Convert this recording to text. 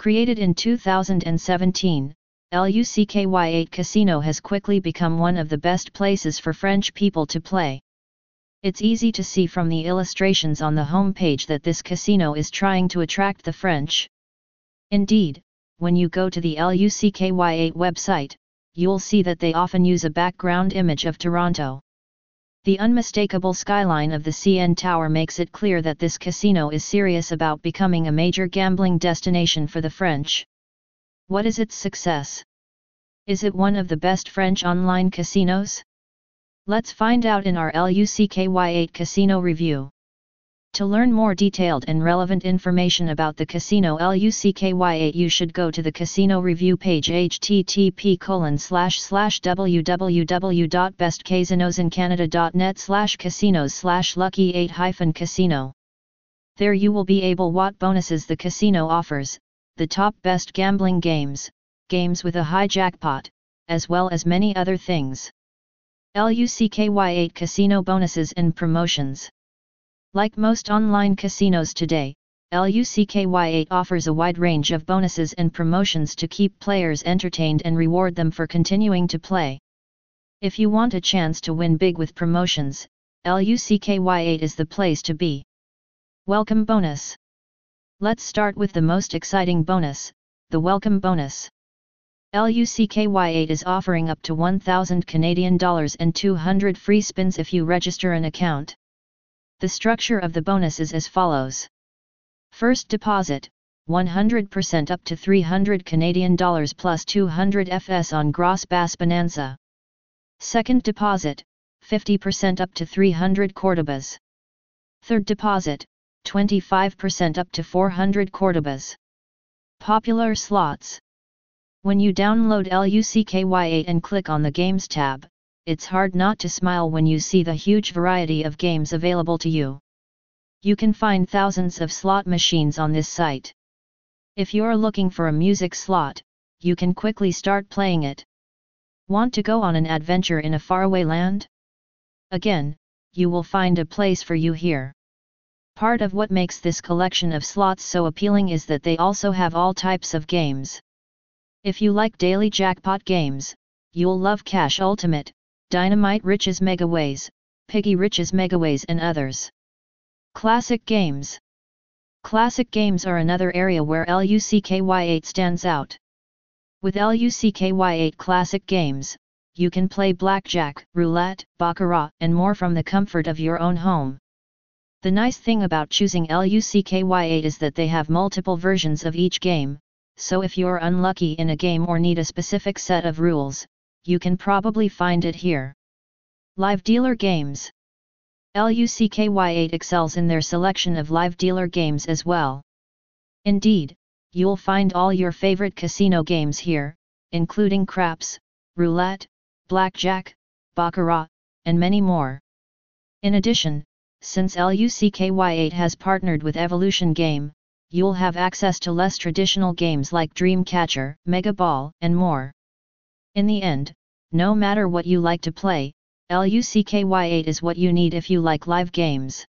Created in 2017, LUCKY8 Casino has quickly become one of the best places for French people to play. It's easy to see from the illustrations on the homepage that this casino is trying to attract the French. Indeed, when you go to the LUCKY8 website, you'll see that they often use a background image of Toronto. The unmistakable skyline of the CN Tower makes it clear that this casino is serious about becoming a major gambling destination for the French. What is its success? Is it one of the best French online casinos? Let's find out in our LUCKY8 Casino Review. To learn more detailed and relevant information about the casino LUCKY8 you should go to the casino review page http colon slash slash www.bestcasinosInCanada.net slash casinos slash lucky 8 hyphen casino. There you will be able what bonuses the casino offers, the top best gambling games, games with a high jackpot, as well as many other things. LUCKY8 Casino Bonuses and Promotions like most online casinos today, LUCKY8 offers a wide range of bonuses and promotions to keep players entertained and reward them for continuing to play. If you want a chance to win big with promotions, LUCKY8 is the place to be. Welcome Bonus Let's start with the most exciting bonus, the Welcome Bonus. LUCKY8 is offering up to 1000 Canadian dollars and 200 free spins if you register an account. The structure of the bonus is as follows. First deposit, 100% up to 300 Canadian dollars plus 200 FS on Grosse Basse Bonanza. Second deposit, 50% up to 300 Cordobas. Third deposit, 25% up to 400 Cordobas. Popular slots. When you download LUCKY8 and click on the Games tab, it's hard not to smile when you see the huge variety of games available to you. You can find thousands of slot machines on this site. If you're looking for a music slot, you can quickly start playing it. Want to go on an adventure in a faraway land? Again, you will find a place for you here. Part of what makes this collection of slots so appealing is that they also have all types of games. If you like daily jackpot games, you'll love Cash Ultimate, Dynamite Riches Megaways, Piggy Riches Megaways and others. Classic Games Classic games are another area where LUCKY8 stands out. With LUCKY8 Classic Games, you can play blackjack, roulette, baccarat and more from the comfort of your own home. The nice thing about choosing LUCKY8 is that they have multiple versions of each game, so if you're unlucky in a game or need a specific set of rules, you can probably find it here. Live Dealer Games LUCKY8 excels in their selection of live dealer games as well. Indeed, you'll find all your favorite casino games here, including craps, roulette, blackjack, baccarat, and many more. In addition, since LUCKY8 has partnered with Evolution Game, you'll have access to less traditional games like Dreamcatcher, Mega Ball, and more. In the end, no matter what you like to play, LUCKY8 is what you need if you like live games.